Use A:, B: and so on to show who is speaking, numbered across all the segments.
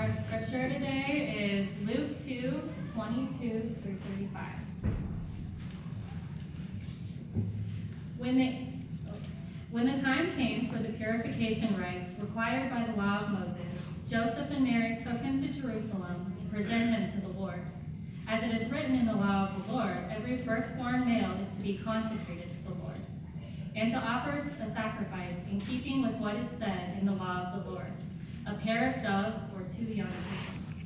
A: Our scripture today is Luke 2 22 through 35. When the, when the time came for the purification rites required by the law of Moses, Joseph and Mary took him to Jerusalem to present him to the Lord. As it is written in the law of the Lord, every firstborn male is to be consecrated to the Lord, and to offer a sacrifice in keeping with what is said in the law of the Lord a pair of doves or two young pigeons.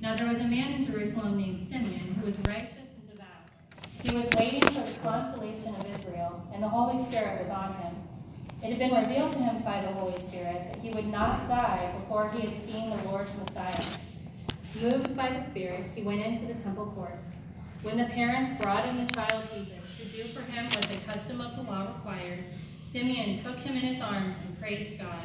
A: Now there was a man in Jerusalem named Simeon who was righteous and devout. He was waiting for the consolation of Israel, and the Holy Spirit was on him. It had been revealed to him by the Holy Spirit that he would not die before he had seen the Lord's Messiah. Moved by the Spirit, he went into the temple courts. When the parents brought in the child Jesus to do for him what the custom of the law required, Simeon took him in his arms and praised God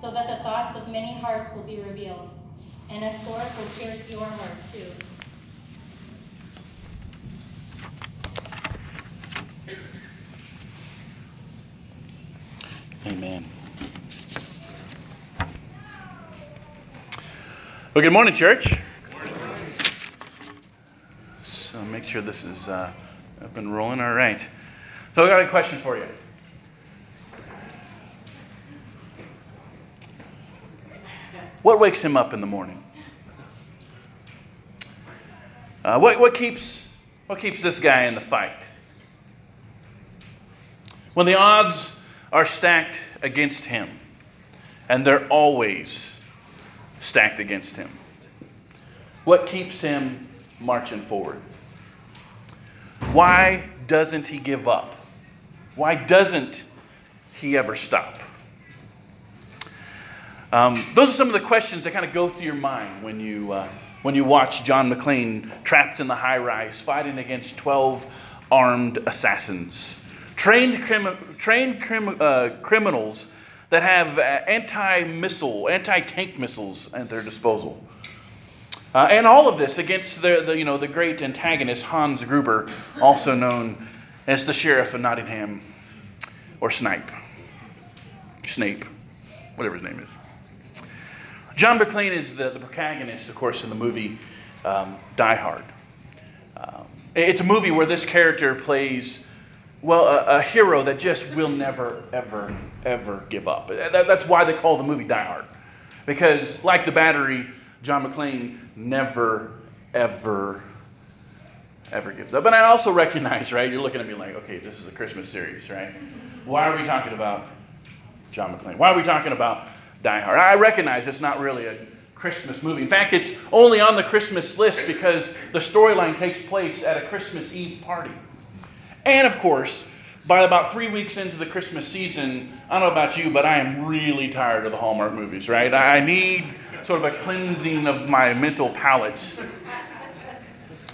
A: so that the thoughts of many hearts will be revealed, and a sword will pierce your heart too.
B: Amen. Well, good morning, church. So make sure this is uh, up and rolling. All right. So I got a question for you. What wakes him up in the morning? Uh, what, what, keeps, what keeps this guy in the fight? When the odds are stacked against him, and they're always stacked against him, what keeps him marching forward? Why doesn't he give up? Why doesn't he ever stop? Um, those are some of the questions that kind of go through your mind when you, uh, when you watch John McClane trapped in the high rise fighting against 12 armed assassins. Trained, crim- trained crim- uh, criminals that have uh, anti missile, anti tank missiles at their disposal. Uh, and all of this against the, the, you know, the great antagonist, Hans Gruber, also known as the Sheriff of Nottingham, or Snipe. Snape, whatever his name is. John McClane is the, the protagonist, of course, in the movie um, Die Hard. Um, it's a movie where this character plays, well, a, a, hero that just will never, ever, ever give up. That, that's why they call the movie Die Hard. Because, like the battery, John McClane never, ever, ever gives up. And I also recognize, right? You're looking at me like, okay, this is a Christmas series, right? Why are we talking about John McClane? Why are we talking about Die Hard. I recognize it's not really a Christmas movie. In fact, it's only on the Christmas list because the storyline takes place at a Christmas Eve party. And of course, by about three weeks into the Christmas season, I don't know about you, but I am really tired of the Hallmark movies, right? I need sort of a cleansing of my mental palate.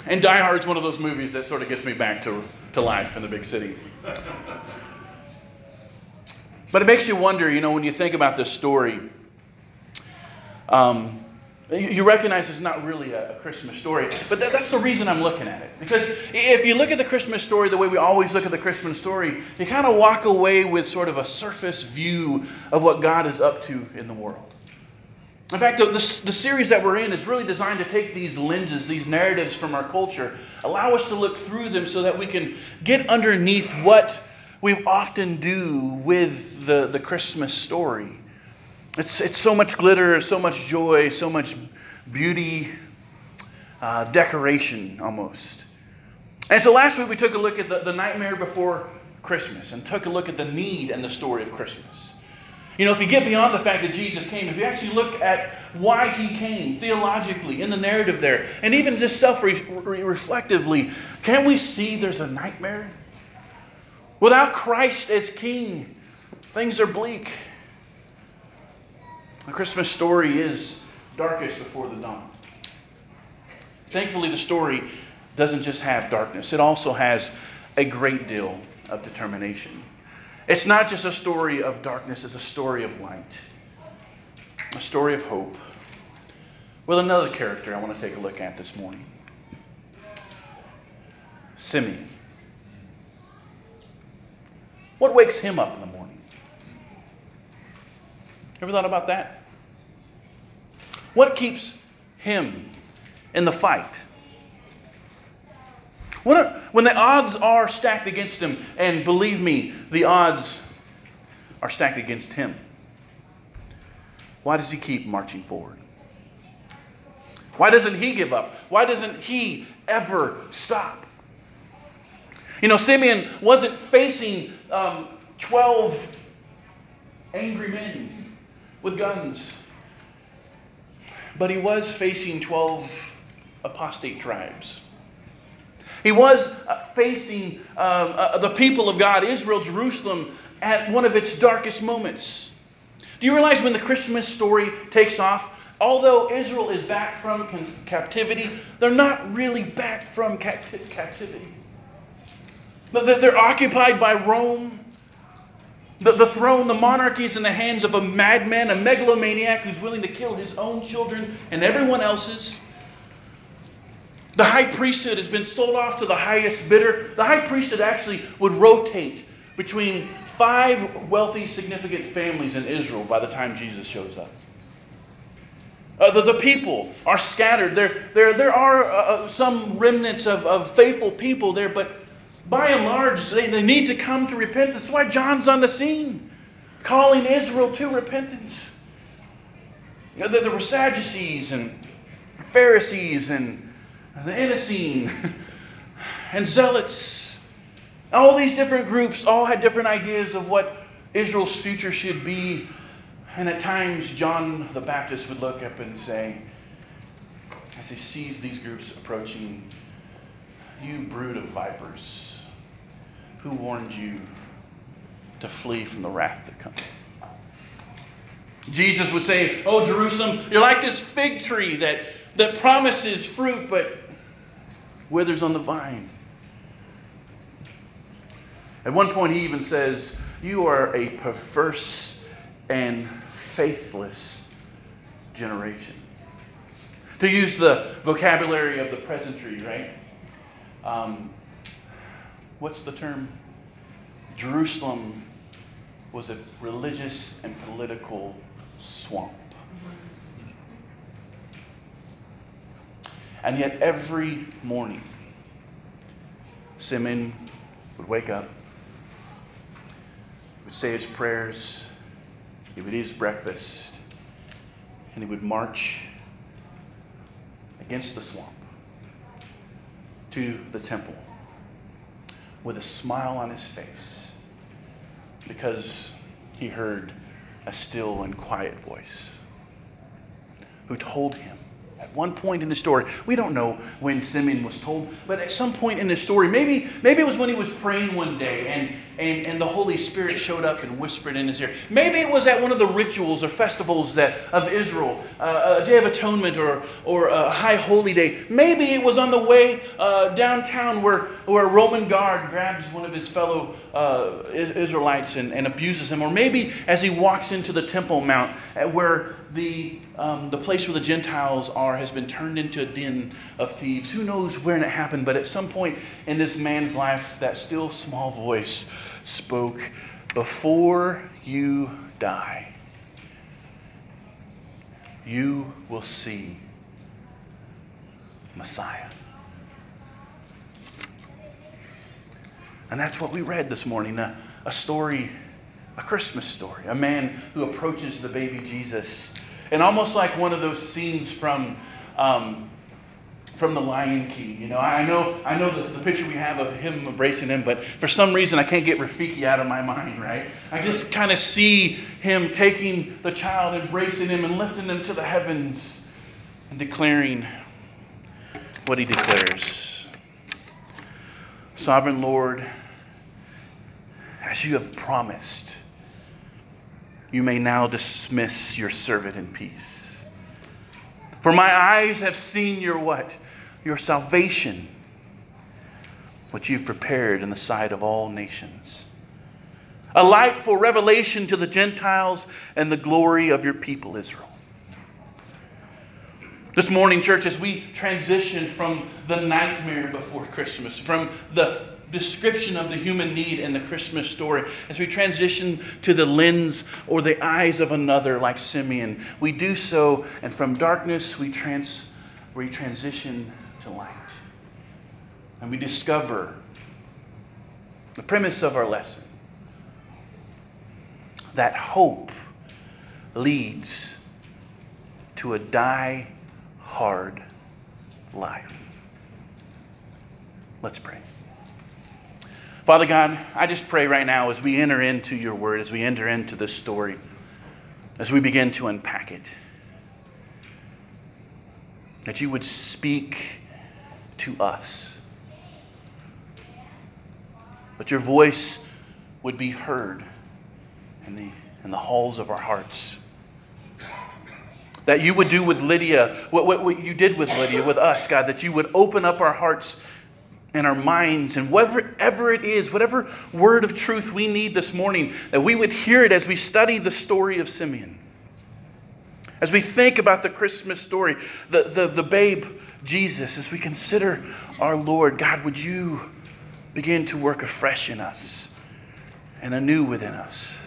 B: And Die Hard is one of those movies that sort of gets me back to, to life in the big city. But it makes you wonder, you know, when you think about this story, um, you recognize it's not really a Christmas story, but that's the reason I'm looking at it. Because if you look at the Christmas story the way we always look at the Christmas story, you kind of walk away with sort of a surface view of what God is up to in the world. In fact, the, the, the series that we're in is really designed to take these lenses, these narratives from our culture, allow us to look through them so that we can get underneath what we often do with the, the Christmas story. It's, it's so much glitter, so much joy, so much beauty, uh, decoration almost. And so last week we took a look at the, the nightmare before Christmas and took a look at the need and the story of Christmas. You know, if you get beyond the fact that Jesus came, if you actually look at why he came theologically in the narrative there, and even just self reflectively, can we see there's a nightmare? Without Christ as king, things are bleak. The Christmas story is darkest before the dawn. Thankfully, the story doesn't just have darkness, it also has a great deal of determination. It's not just a story of darkness, it's a story of light, a story of hope. With another character I want to take a look at this morning Simeon. What wakes him up in the morning? Ever thought about that? What keeps him in the fight? When, are, when the odds are stacked against him, and believe me, the odds are stacked against him, why does he keep marching forward? Why doesn't he give up? Why doesn't he ever stop? You know, Simeon wasn't facing um, 12 angry men with guns, but he was facing 12 apostate tribes. He was uh, facing uh, uh, the people of God, Israel, Jerusalem, at one of its darkest moments. Do you realize when the Christmas story takes off, although Israel is back from captivity, they're not really back from captivity. But they're occupied by Rome. The, the throne, the monarchy is in the hands of a madman, a megalomaniac who's willing to kill his own children and everyone else's. The high priesthood has been sold off to the highest bidder. The high priesthood actually would rotate between five wealthy, significant families in Israel by the time Jesus shows up. Uh, the, the people are scattered. There, there, there are uh, uh, some remnants of, of faithful people there, but by and large, they, they need to come to repentance. That's why John's on the scene, calling Israel to repentance. You know, there, there were Sadducees and Pharisees and the Essene and Zealots. All these different groups all had different ideas of what Israel's future should be. And at times, John the Baptist would look up and say, as he sees these groups approaching, You brood of vipers, who warned you to flee from the wrath to come? Jesus would say, Oh, Jerusalem, you're like this fig tree that, that promises fruit, but withers on the vine. At one point, he even says, You are a perverse and faithless generation. To use the vocabulary of the presentry, right? Um, what's the term? Jerusalem was a religious and political swamp. And yet, every morning, Simeon would wake up, would say his prayers, he would eat his breakfast, and he would march against the swamp to the temple with a smile on his face because he heard a still and quiet voice who told him at one point in the story, we don't know when Simeon was told, but at some point in the story, maybe, maybe it was when he was praying one day and, and, and the Holy Spirit showed up and whispered in his ear. Maybe it was at one of the rituals or festivals that, of Israel, uh, a Day of Atonement or, or a High Holy Day. Maybe it was on the way uh, downtown where, where a Roman guard grabs one of his fellow uh, Israelites and, and abuses him. Or maybe as he walks into the Temple Mount where the, um, the place where the Gentiles are has been turned into a den of thieves. Who knows when it happened, but at some point in this man's life, that still small voice spoke, Before you die, you will see Messiah. And that's what we read this morning a, a story, a Christmas story, a man who approaches the baby Jesus and almost like one of those scenes from um, from the Lion King. You know, I know I know the, the, picture we have of him embracing him, but for some reason I can't get Rafiki out of my mind, right? I just kind of see him taking the child, embracing him, and lifting him to the heavens and declaring what he declares. Sovereign Lord, as you have promised, you may now dismiss your servant in peace. For my eyes have seen your what? Your salvation, which you've prepared in the sight of all nations. A light for revelation to the Gentiles and the glory of your people, Israel. This morning, church, as we transition from the nightmare before Christmas, from the description of the human need in the Christmas story, as we transition to the lens or the eyes of another like Simeon, we do so, and from darkness we, trans, we transition to light. And we discover the premise of our lesson that hope leads to a die hard life. Let's pray. Father God, I just pray right now as we enter into your word, as we enter into this story, as we begin to unpack it, that you would speak to us, that your voice would be heard in the, in the halls of our hearts that you would do with Lydia, what, what, what, you did with Lydia, with us, God, that you would open up our hearts and our minds, and whatever it is, whatever word of truth we need this morning, that we would hear it as we study the story of Simeon. As we think about the Christmas story, the, the, the babe Jesus, as we consider our Lord, God, would you begin to work afresh in us and anew within us?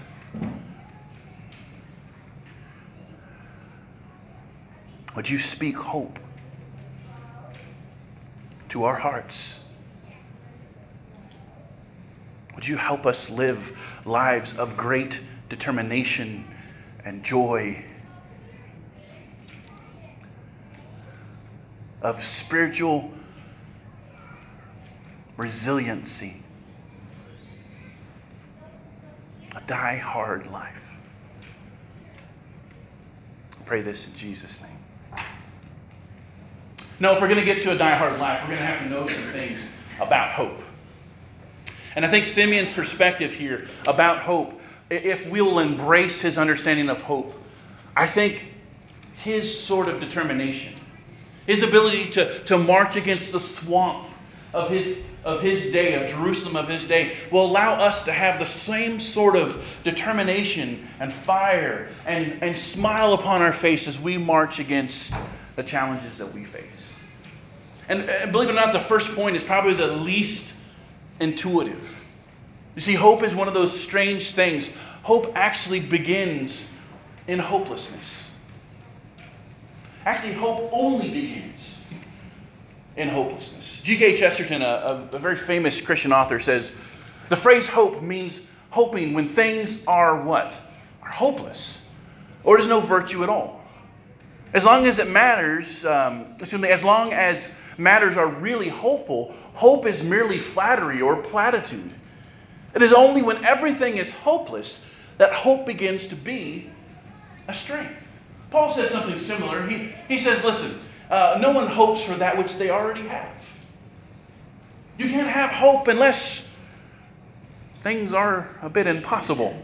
B: Would you speak hope to our hearts? Would you help us live lives of great determination and joy, of spiritual resiliency, a die hard life? I pray this in Jesus' name. No, if we're going to get to a die-hard life, we're going to have to know some things about hope. And I think Simeon's perspective here about hope, if we'll embrace his understanding of hope, I think his sort of determination, his ability to, to march against the swamp of his, of his day, of Jerusalem of his day, will allow us to have the same sort of determination and fire and, and smile upon our face as we march against the challenges that we face. And uh, believe it or not, the first point is probably the least intuitive. You see, hope is one of those strange things. Hope actually begins in hopelessness. Actually, hope only begins in hopelessness. G.K. Chesterton, a, a, very famous Christian author, says the phrase hope means hoping when things are what? Are hopeless, or there's no virtue at all. As long as it matters, um, excuse me, as long as matters are really hopeful, hope is merely flattery or platitude. It is only when everything is hopeless that hope begins to be a strength. Paul says something similar. He, he says, listen, uh, no one hopes for that which they already have. You can't have hope unless things are a bit impossible.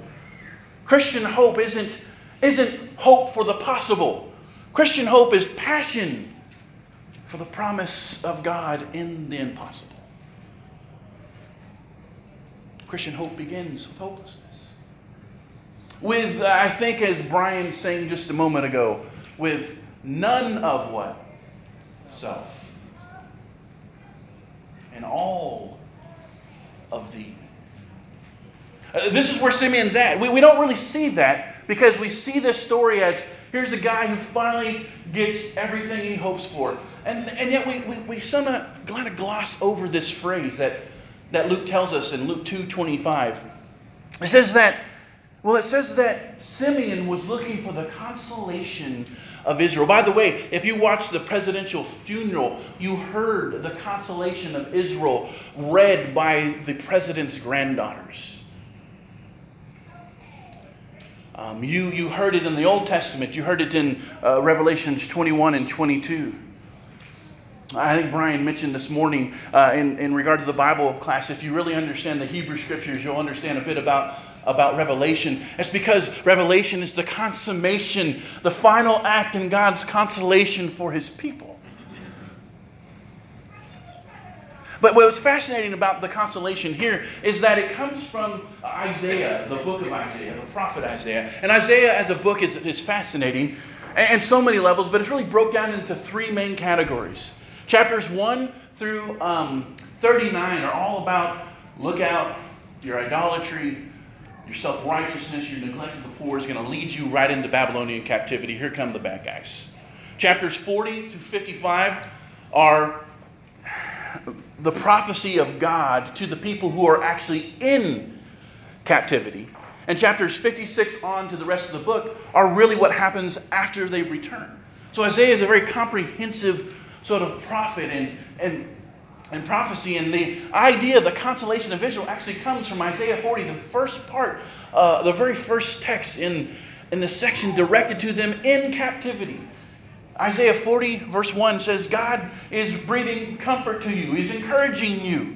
B: Christian hope isn't, isn't hope for the possible. Christian hope is passion for the promise of God in the impossible. Christian hope begins with hopelessness. With, uh, I think, as Brian sang just a moment ago, with none of what? Self. And all of thee. Uh, this is where Simeon's at. We, we don't really see that because we see this story as Here's a guy who finally gets everything he hopes for. And, and yet we, we, we somehow kind of gloss over this phrase that, that Luke tells us in Luke 2.25. It says that, well, it says that Simeon was looking for the consolation of Israel. By the way, if you watched the presidential funeral, you heard the consolation of Israel read by the president's granddaughters. Um, you, you heard it in the Old Testament, you heard it in uh, Revelations 21 and 22. I think Brian mentioned this morning uh, in, in regard to the Bible class, if you really understand the Hebrew scriptures, you'll understand a bit about, about Revelation. It's because Revelation is the consummation, the final act in God's consolation for his people. But what's fascinating about the consolation here is that it comes from Isaiah, the book of Isaiah, the prophet Isaiah. And Isaiah as a book is, is fascinating and so many levels, but it's really broke down into three main categories. Chapters 1 through um, 39 are all about look out, your idolatry, your self righteousness, your neglect of the poor is going to lead you right into Babylonian captivity. Here come the bad guys. Chapters 40 to 55 are the prophecy of God to the people who are actually in captivity. And chapters 56 on to the rest of the book are really what happens after they return. So Isaiah is a very comprehensive sort of prophet and, and, and prophecy. And the idea, of the consolation of Israel, actually comes from Isaiah 40, the first part, uh, the very first text in, in the section directed to them in captivity. Isaiah 40, verse 1 says, God is breathing comfort to you, He's encouraging you.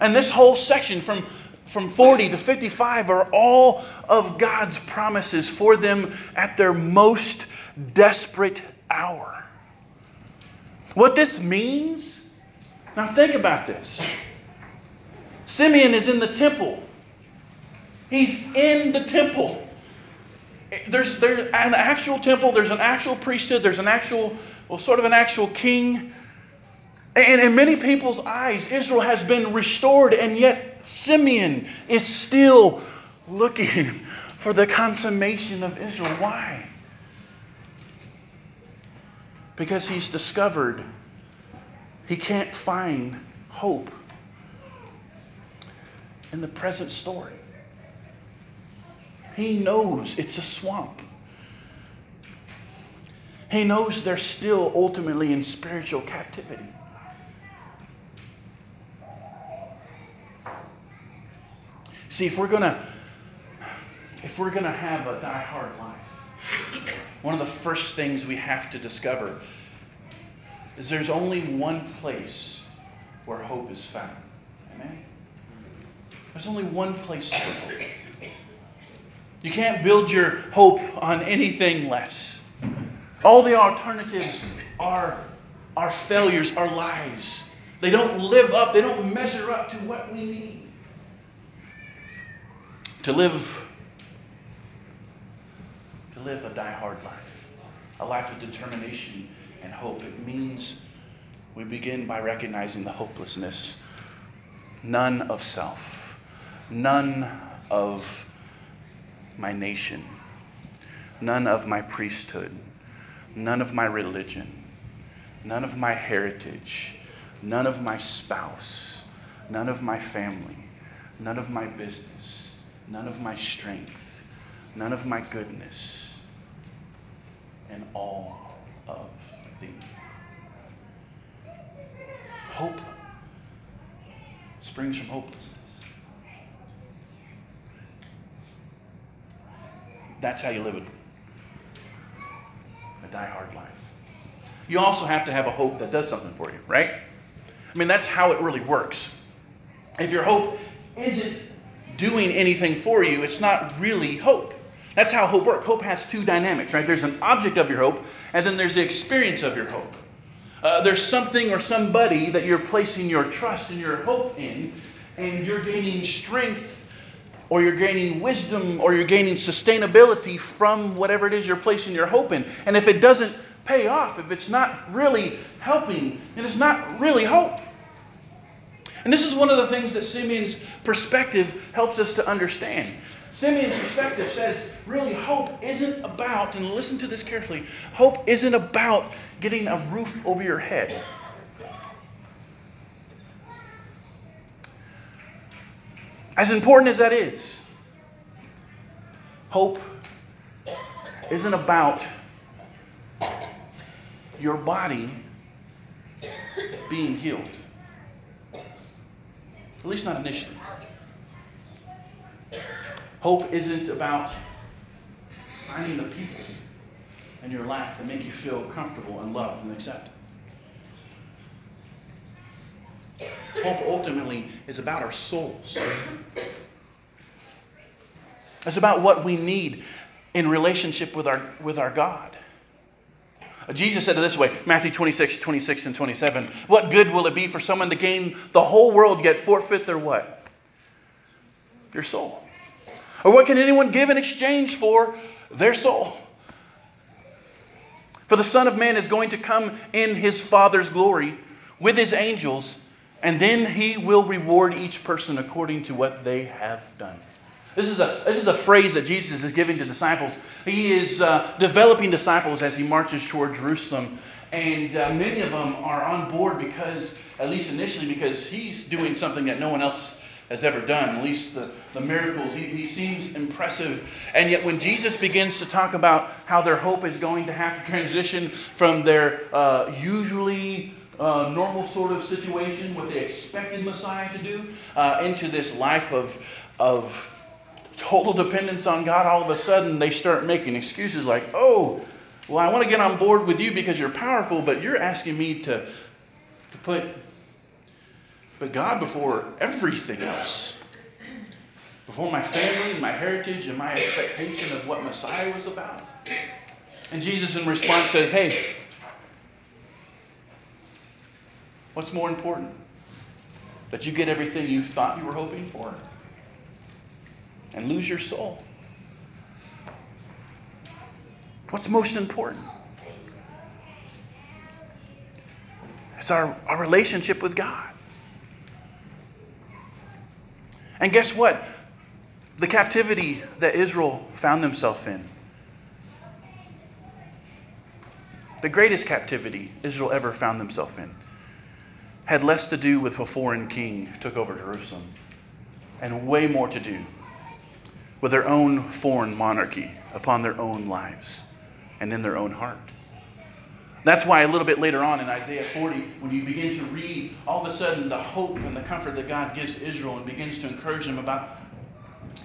B: And this whole section from, from 40 to 55 are all of God's promises for them at their most desperate hour. What this means, now think about this. Simeon is in the temple. He's in the temple there's, there's an actual temple, there's an actual priesthood, there's an actual, well, sort of an actual king. And in many people's eyes, Israel has been restored, and yet Simeon is still looking for the consummation of Israel. Why? Because he's discovered he can't find hope in the present story. He knows it's a swamp. He knows they're still ultimately in spiritual captivity. See, if we're gonna if we're gonna have a die-hard life, one of the first things we have to discover is there's only one place where hope is found. Amen? There's only one place for hope. You can't build your hope on anything less. All the alternatives are, are failures, are lies. They don't live up, they don't measure up to what we need. To live, live a die-hard life, a life of determination and hope. It means we begin by recognizing the hopelessness, none of self, none of my nation, none of my priesthood, none of my religion, none of my heritage, none of my spouse, none of my family, none of my business, none of my strength, none of my goodness, and all of thee. Hope springs from hopelessness. That's how you live a, a die-hard life. You also have to have a hope that does something for you, right? I mean, that's how it really works. If your hope isn't doing anything for you, it's not really hope. That's how hope works. Hope has two dynamics, right? There's an object of your hope, and then there's the experience of your hope. Uh, there's something or somebody that you're placing your trust and your hope in, and you're gaining strength or you're gaining wisdom or you're gaining sustainability from whatever it is you're placing your hope in. And if it doesn't pay off, if it's not really helping, then it's not really hope. And this is one of the things that Simeon's perspective helps us to understand. Simeon's perspective says, really, hope isn't about, and listen to this carefully, hope isn't about getting a roof over your head. As important as that is, hope isn't about your body being healed. At least not initially. Hope isn't about finding the people in your life that make you feel comfortable and loved and accepted. hope ultimately is about our souls. It's about what we need in relationship with our, with our God. Jesus said it this way Matthew 26, 26, and 27. What good will it be for someone to gain the whole world yet forfeit their what? Their soul. Or what can anyone give in exchange for their soul? For the Son of Man is going to come in his Father's glory with his angels, and then he will reward each person according to what they have done. This is, a, this is a phrase that Jesus is giving to disciples. He is uh, developing disciples as he marches toward Jerusalem. And uh, many of them are on board because, at least initially, because he's doing something that no one else has ever done. At least the, the miracles. He, he seems impressive. And yet, when Jesus begins to talk about how their hope is going to have to transition from their uh, usually uh, normal sort of situation, what they expected Messiah to do, uh, into this life of, of total dependence on God, all of a sudden they start making excuses like, oh, well, I want to get on board with you because you're powerful, but you're asking me to, to put, put God before everything else. Before my family, and my heritage, and my expectation of what Messiah was about. And Jesus, in response, says, hey, what's more important? That you get everything you thought you were hoping for? and lose your soul? What's most important? It's our, our relationship with God. And guess what? The captivity that Israel found themselves in, the greatest captivity Israel ever found themselves in, had less to do with a foreign king who took over Jerusalem and way more to do with their own foreign monarchy upon their own lives and in their own heart. That's why a little bit later on in Isaiah 40, when you begin to read, all of a sudden the hope and the comfort that God gives Israel and begins to encourage them about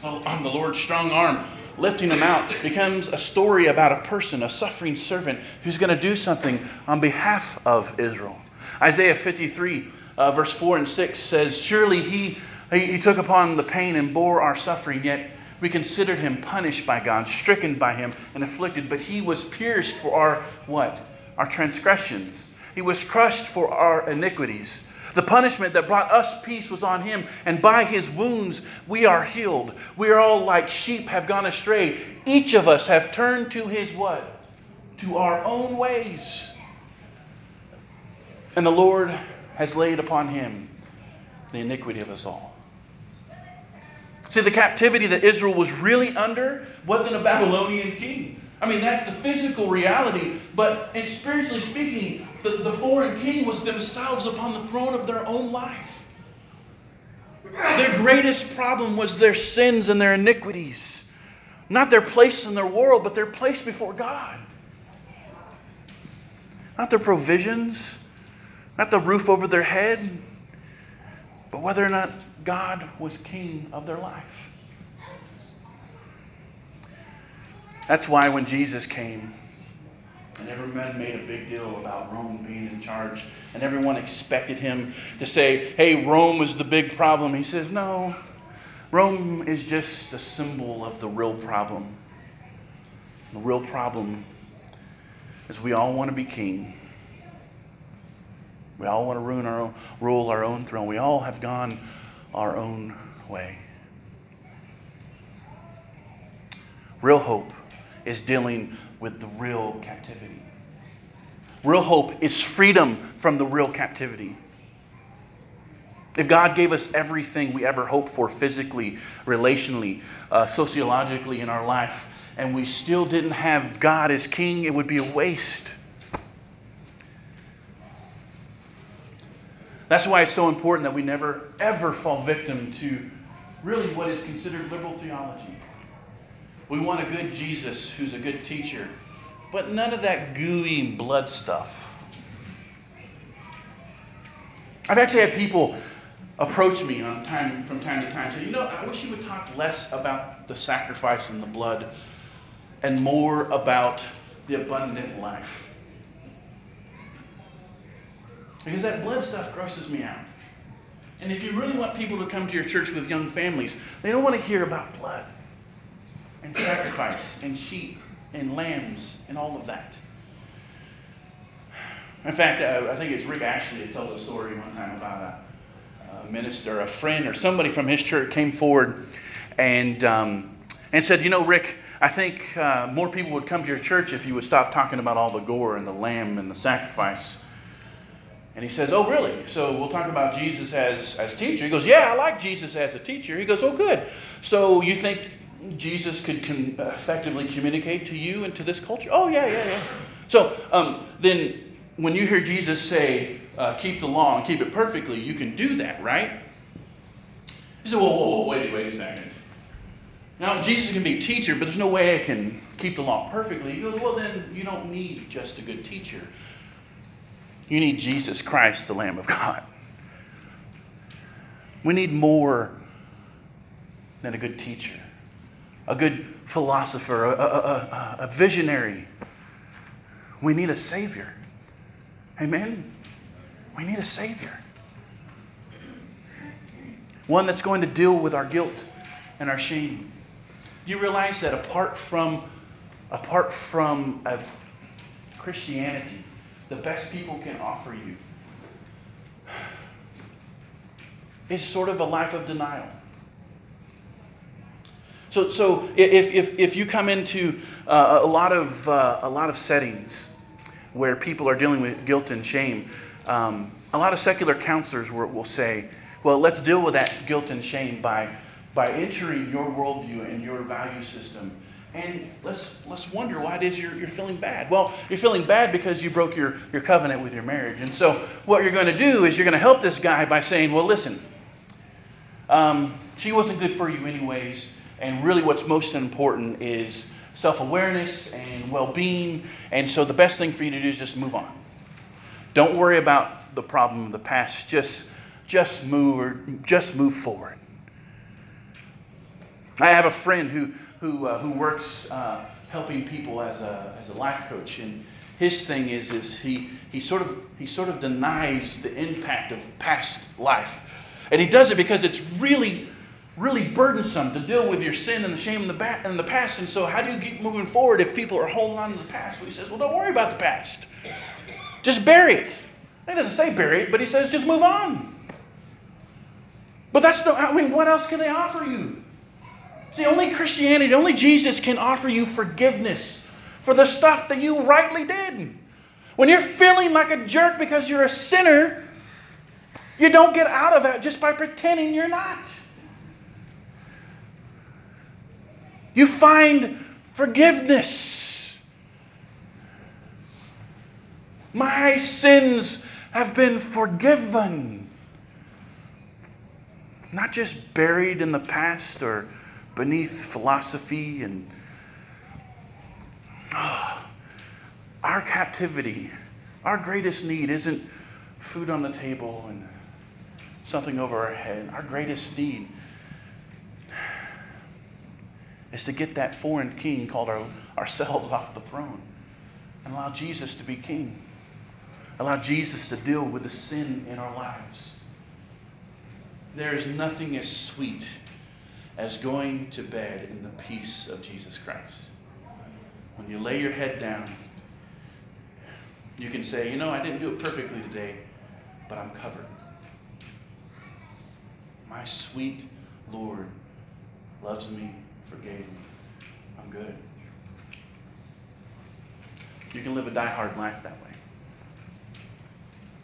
B: on the Lord's strong arm, lifting them out, becomes a story about a person, a suffering servant who's going to do something on behalf of Israel. Isaiah 53, uh, verse 4 and 6 says, Surely he, he, he took upon the pain and bore our suffering, yet we considered him punished by God, stricken by him, and afflicted, but he was pierced for our what? Our transgressions. He was crushed for our iniquities. The punishment that brought us peace was on him, and by his wounds we are healed. We are all like sheep have gone astray. Each of us have turned to his what? To our own ways. And the Lord has laid upon him the iniquity of us all. See, the captivity that Israel was really under wasn't a Babylonian king. I mean, that's the physical reality, but in spiritually speaking, the, the foreign king was themselves upon the throne of their own life. Their greatest problem was their sins and their iniquities. Not their place in their world, but their place before God. Not their provisions, not the roof over their head, but whether or not God was king of their life. That's why when Jesus came, and everyone made a big deal about Rome being in charge, and everyone expected him to say, hey, Rome is the big problem. He says, no, Rome is just a symbol of the real problem. The real problem is we all want to be king. We all want to our own, rule our own throne. We all have gone our own way. Real hope is dealing with the real captivity. Real hope is freedom from the real captivity. If God gave us everything we ever hoped for physically, relationally, uh, sociologically in our life, and we still didn't have God as king, it would be a waste. That's why it's so important that we never, ever fall victim to really what is considered liberal theology. We want a good Jesus who's a good teacher, but none of that gooey blood stuff. I've actually had people approach me time, from time to time say, you know, I wish you would talk less about the sacrifice and the blood and more about the abundant life. Because that blood stuff grosses me out. And if you really want people to come to your church with young families, they don't want to hear about blood and sacrifice and sheep and lambs and all of that. In fact, uh, I think it's Rick Atchley that tells a story one time about a, a minister, a friend, or somebody from his church came forward and, um, and said, You know, Rick, I think uh, more people would come to your church if you would stop talking about all the gore and the lamb and the sacrifice. And he says, Oh, really? So we'll talk about Jesus as, as teacher. He goes, Yeah, I like Jesus as a teacher. He goes, Oh, good. So you think Jesus could com- effectively communicate to you and to this culture? Oh, yeah, yeah, yeah. So um, then when you hear Jesus say, uh, Keep the law and keep it perfectly, you can do that, right? He said, Whoa, whoa, whoa, wait, wait a second. Now, Jesus can be a teacher, but there's no way I can keep the law perfectly. He goes, Well, then you don't need just a good teacher. You need Jesus Christ, the Lamb of God. We need more than a good teacher, a good philosopher, a, a, a, visionary. We need a Savior. Amen? We need a Savior. One that's going to deal with our guilt and our shame. You realize that apart from, apart from a Christianity, the best people can offer you is sort of a life of denial. So, so if, if, if you come into uh, a, lot of, uh, a lot of settings where people are dealing with guilt and shame, um, a lot of secular counselors will, will say, well, let's deal with that guilt and shame by, by entering your worldview and your value system and let's, let's wonder why it is you're, you're feeling bad. Well, you're feeling bad because you broke your, your covenant with your marriage. And so, what you're going to do is you're going to help this guy by saying, Well, listen, um, she wasn't good for you, anyways. And really, what's most important is self awareness and well being. And so, the best thing for you to do is just move on. Don't worry about the problem of the past. Just, just move or just move forward. I have a friend who who, uh, who works uh, helping people as a, as a life coach. And his thing is, is he, he, sort of, he sort of denies the impact of past life. And he does it because it's really, really burdensome to deal with your sin and the shame and the, ba- in the past. And so, how do you keep moving forward if people are holding on to the past? Well, he says, well, don't worry about the past. Just bury it. He doesn't say bury it, but he says just move on. But that's no, I mean, what else can they offer you? See, only Christianity, only Jesus can offer you forgiveness for the stuff that you rightly did. When you're feeling like a jerk because you're a sinner, you don't get out of it just by pretending you're not. You find forgiveness. My sins have been forgiven. Not just buried in the past or beneath philosophy and oh, our captivity, our greatest need isn't food on the table and something over our head. Our greatest need is to get that foreign king called our, ourselves off the throne and allow Jesus to be king. Allow Jesus to deal with the sin in our lives. There is nothing as sweet as going to bed in the peace of Jesus Christ. When you lay your head down, you can say, You know, I didn't do it perfectly today, but I'm covered. My sweet Lord loves me, forgave me. I'm good. You can live a die-hard life that way.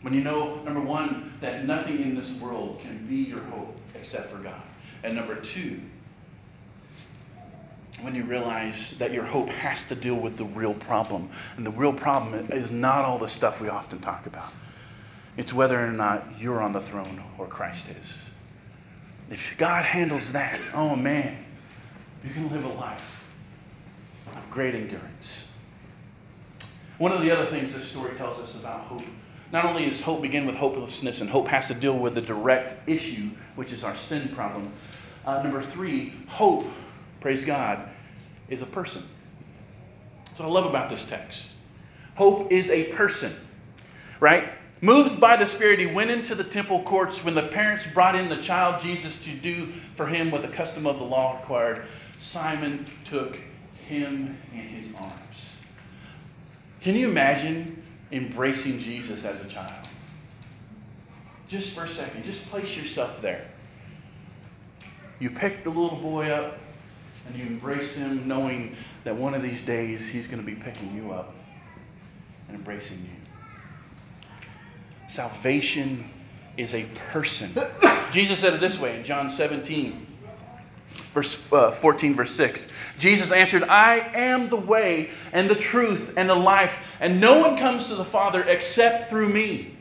B: When you know, number one, that nothing in this world can be your hope except for God. And number two, when you realize that your hope has to deal with the real problem. And the real problem is not all the stuff we often talk about, it's whether or not you're on the throne or Christ is. If God handles that, oh man, you can live a life of great endurance. One of the other things this story tells us about hope not only does hope begin with hopelessness, and hope has to deal with the direct issue, which is our sin problem. Uh, number three, hope, praise God, is a person. That's what I love about this text. Hope is a person, right? Moved by the Spirit, he went into the temple courts when the parents brought in the child Jesus to do for him what the custom of the law required. Simeon took him in his arms. Can you imagine embracing Jesus as a child? Just for a second, just place yourself there. You pick the little boy up and you embrace him, knowing that one of these days he's going to be picking you up and embracing you. Salvation is a person. Jesus said it this way in John 17, verse uh, 14, verse 6. Jesus answered, I am the way and the truth and the life, and no one comes to the Father except through me.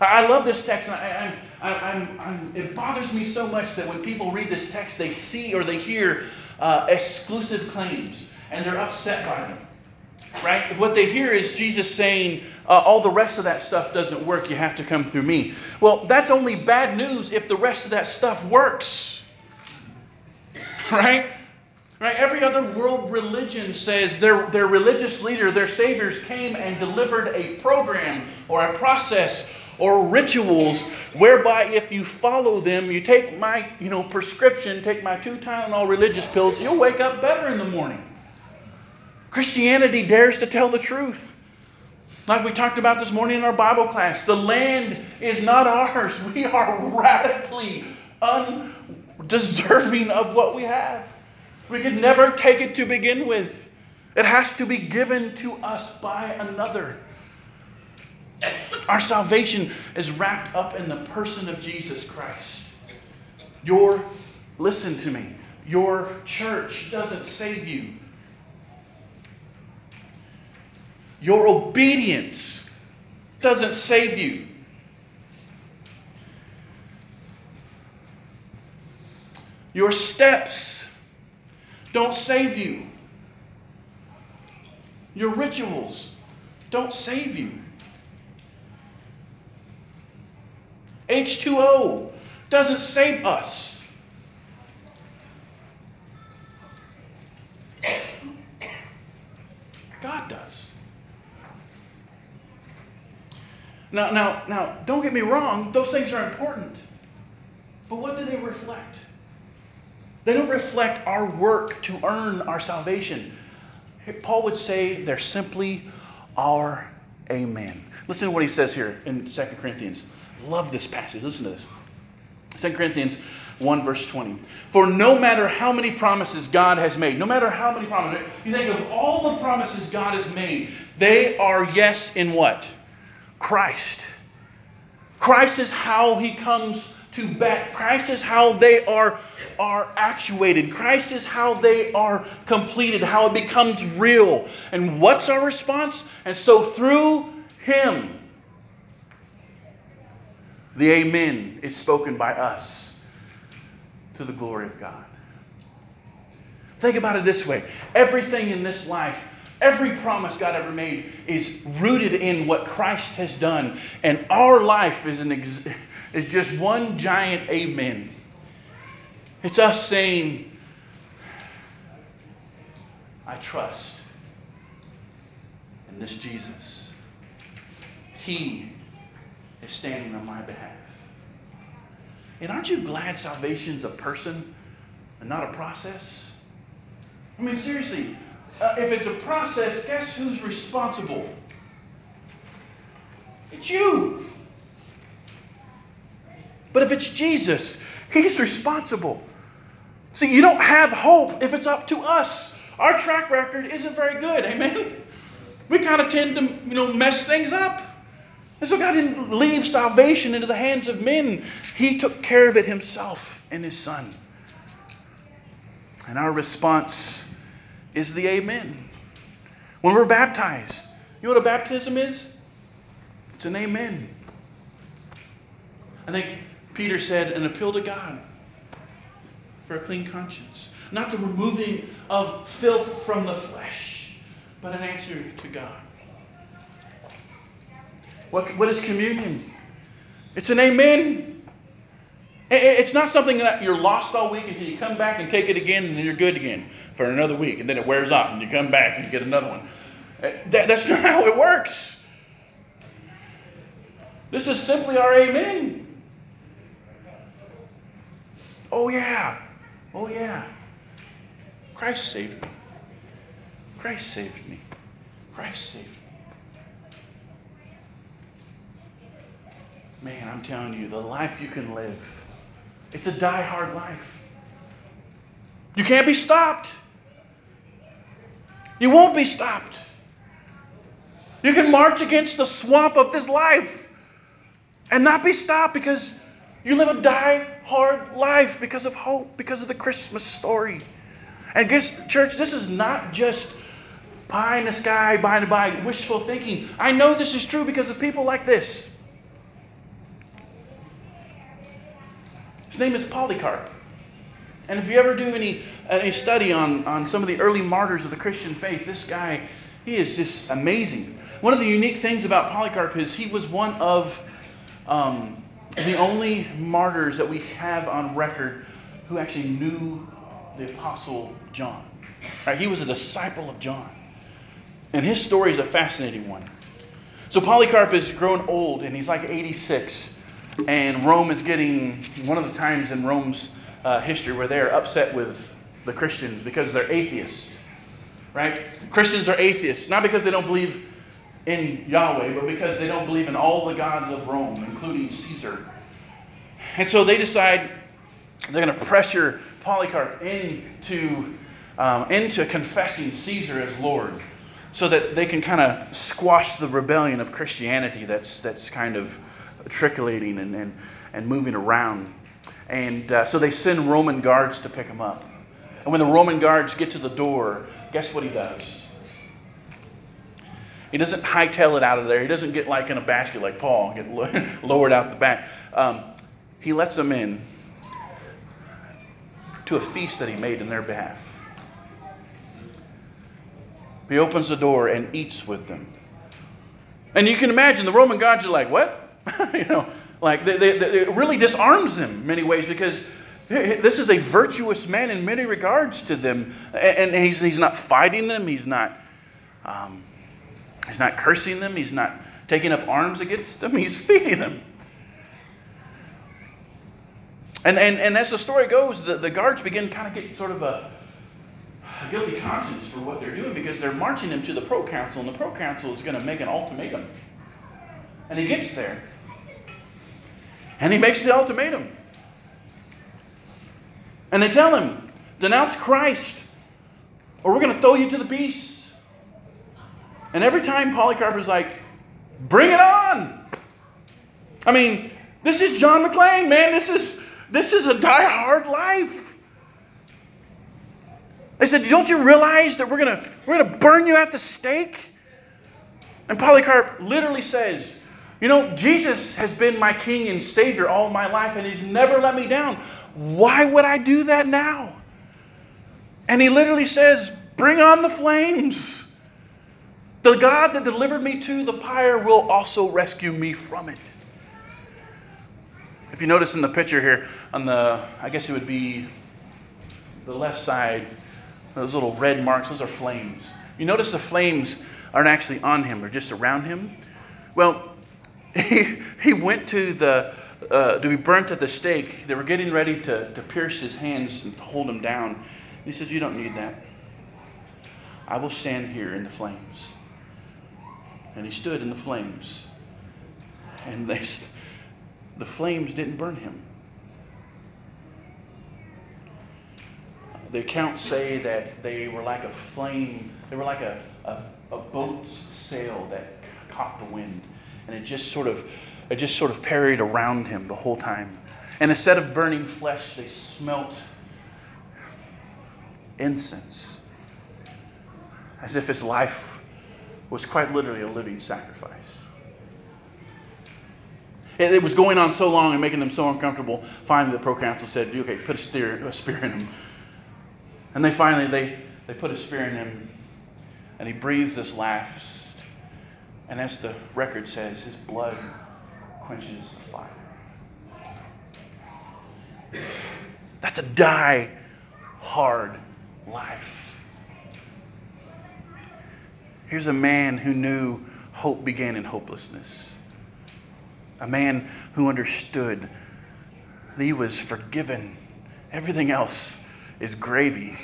B: I love this text. I, I, I, it bothers me so much that when people read this text, they see or they hear uh, exclusive claims and they're upset by them. Right? What they hear is Jesus saying, uh, all the rest of that stuff doesn't work. You have to come through me. Well, that's only bad news if the rest of that stuff works. Right? Right? Every other world religion says their, their religious leader, their saviors came and delivered a program or a process or rituals whereby if you follow them, you take my you know, prescription, take my two Tylenol religious pills, you'll wake up better in the morning. Christianity dares to tell the truth. Like we talked about this morning in our Bible class, the land is not ours. We are radically undeserving of what we have. We could never take it to begin with. It has to be given to us by another. Our salvation is wrapped up in the person of Jesus Christ. Your, listen to me, your church doesn't save you. Your obedience doesn't save you. Your steps don't save you. Your rituals don't save you. H2O doesn't save us. God does. Now, now, now, don't get me wrong, those things are important. But what do they reflect? They don't reflect our work to earn our salvation. Paul would say they're simply our amen. Listen to what he says here in 2 Corinthians. Love this passage. Listen to this. 2 Corinthians 1, verse 20. For no matter how many promises God has made, no matter how many promises, you think of all the promises God has made, they are yes in what? Christ. Christ is how he comes to back. Christ is how they are, are actuated. Christ is how they are completed, how it becomes real. And what's our response? And so through him, the Amen is spoken by us to the glory of God. Think about it this way everything in this life, every promise God ever made is rooted in what Christ has done. And our life is, an ex- is just one giant Amen. It's us saying, I trust in this Jesus. He is standing on my behalf. And aren't you glad salvation's a person and not a process? I mean, seriously, uh, if it's a process, guess who's responsible? It's you. But if it's Jesus, He's responsible. See, you don't have hope if it's up to us. Our track record isn't very good, amen? We kind of tend to, you know, mess things up. And so God didn't leave salvation into the hands of men. He took care of it himself and his son. And our response is the amen. When we're baptized, you know what a baptism is? It's an amen. I think Peter said, an appeal to God for a clean conscience. Not the removing of filth from the flesh, but an answer to God. What, what is communion? It's an amen. It's not something that you're lost all week until you come back and take it again and then you're good again for another week and then it wears off and you come back and you get another one. Uh, that, that's not how it works. This is simply our amen. Oh, yeah. Oh, yeah. Christ saved me. Christ saved me. Christ saved me. Man, I'm telling you, the life you can live, it's a die hard life. You can't be stopped. You won't be stopped. You can march against the swamp of this life and not be stopped because you live a die hard life because of hope, because of the Christmas story. And guess, church, this is not just pie in the sky, by and by, wishful thinking. I know this is true because of people like this. His name is Polycarp. And if you ever do any, any study on, on some of the early martyrs of the Christian faith, this guy, he is just amazing. One of the unique things about Polycarp is he was one of um, the only martyrs that we have on record who actually knew the Apostle John. Right? He was a disciple of John. And his story is a fascinating one. So Polycarp is grown old and he's like 86. And Rome is getting one of the times in Rome's uh, history where they're upset with the Christians because they're atheists. Right? Christians are atheists, not because they don't believe in Yahweh, but because they don't believe in all the gods of Rome, including Caesar. And so they decide they're going to pressure Polycarp into, um, into confessing Caesar as Lord so that they can kind of squash the rebellion of Christianity that's, that's kind of trickulating and, and, and moving around. And uh, so they send Roman guards to pick him up. And when the Roman guards get to the door, guess what he does? He doesn't hightail it out of there. He doesn't get like in a basket like Paul, get lowered out the back. Um, he lets them in to a feast that he made in their behalf. He opens the door and eats with them. And you can imagine the Roman guards are like, what? you know, like they, they, they, it really disarms them in many ways because this is a virtuous man in many regards to them. And he's, he's not fighting them, he's not, um, he's not cursing them, he's not taking up arms against them, he's feeding them. And, and, and as the story goes, the, the guards begin kind of get sort of a, a guilty conscience for what they're doing because they're marching him to the proconsul, and the proconsul is going to make an ultimatum. And he gets there, and he makes the ultimatum. And they tell him, denounce Christ, or we're going to throw you to the beasts. And every time Polycarp is like, bring it on. I mean, this is John McClane, man. This is this is a die-hard life. They said, Don't you realize that we're gonna we're gonna burn you at the stake? And Polycarp literally says, You know, Jesus has been my king and savior all my life, and he's never let me down. Why would I do that now? And he literally says, Bring on the flames. The God that delivered me to the pyre will also rescue me from it. If you notice in the picture here, on the, I guess it would be the left side, those little red marks, those are flames. You notice the flames aren't actually on him, they're just around him. Well, he, he went to the, uh, to be burnt at the stake. They were getting ready to, to pierce his hands and hold him down. He says, You don't need that. I will stand here in the flames. And he stood in the flames. And they, the flames didn't burn him. The accounts say that they were like a flame, they were like a, a, a boat's sail that caught the wind. And it just sort of it just sort of parried around him the whole time. And instead of burning flesh, they smelt incense. As if his life was quite literally a living sacrifice. It, was going on so long and making them so uncomfortable. Finally, the proconsul said, "Okay, put a, steer, a spear in him." And they finally they they put a spear in him, and he breathes this last. And as the record says, his blood quenches the fire. That's a die hard life. Here's a man who knew hope began in hopelessness. a man who understood that he was forgiven. Everything else is gravy.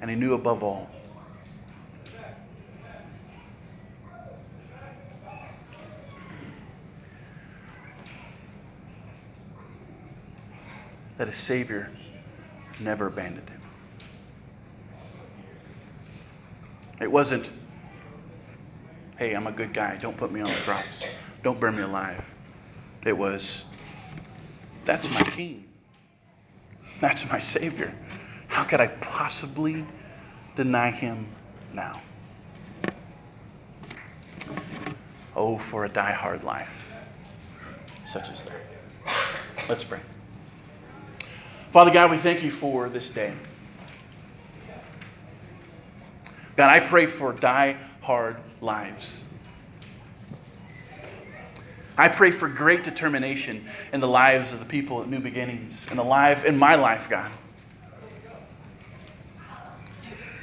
B: And he knew above all that his Savior never abandoned him. It wasn't, hey, I'm a good guy, don't put me on the cross, don't burn me alive. It was, that's my King, that's my Savior. How could I possibly deny him now? Oh, for a die-hard life such as that. Let's pray. Father God, we thank you for this day. God, I pray for die hard lives. I pray for great determination in the lives of the people at New Beginnings, in the life in my life, God.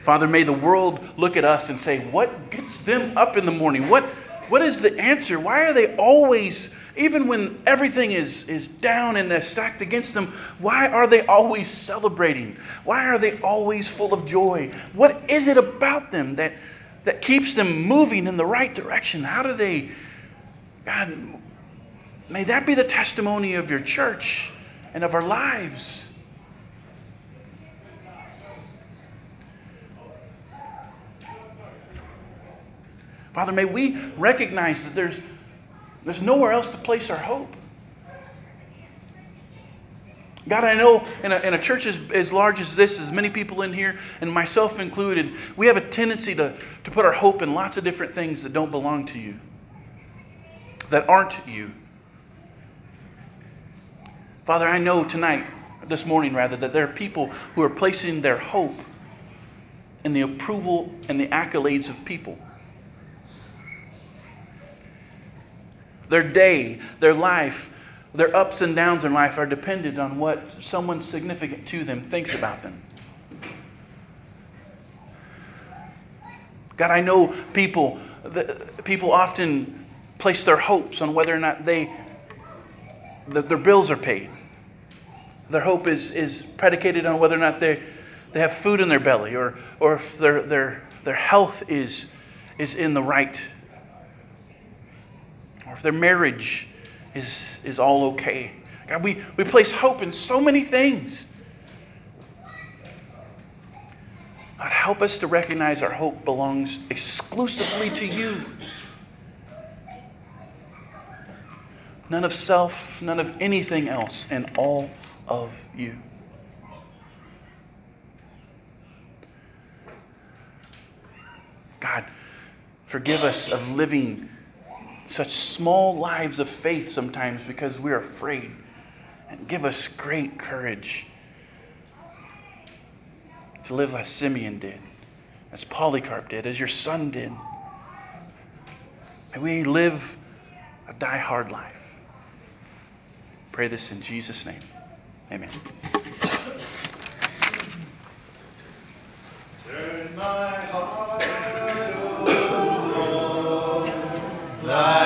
B: Father, may the world look at us and say, What gets them up in the morning? What, what is the answer? Why are they always even when everything is, is down and they're stacked against them, why are they always celebrating? Why are they always full of joy? What is it about them that, that keeps them moving in the right direction? How do they, God, may that be the testimony of your church and of our lives. Father, may we recognize that there's there's nowhere else to place our hope. God, I know in a, in a church as, as large as this, as many people in here, and myself included, we have a tendency to, to put our hope in lots of different things that don't belong to you, that aren't you. Father, I know tonight, this morning rather, that there are people who are placing their hope in the approval and the accolades of people. Their day, their life, their ups and downs in life are dependent on what someone significant to them thinks about them. God, I know people, people often place their hopes on whether or not they, their bills are paid. Their hope is, is predicated on whether or not they, they have food in their belly or, or if their, their, their health is, is in the right if their marriage is, is all okay. God, we, we place hope in so many things. God, help us to recognize our hope belongs exclusively to you. None of self, none of anything else, and all of you. God, forgive us of living such small lives of faith sometimes because we're afraid. And give us great courage to live as Simeon did, as Polycarp did, as your son did. May we live a die hard life. Pray this in Jesus' name. Amen. Turn my heart.
C: La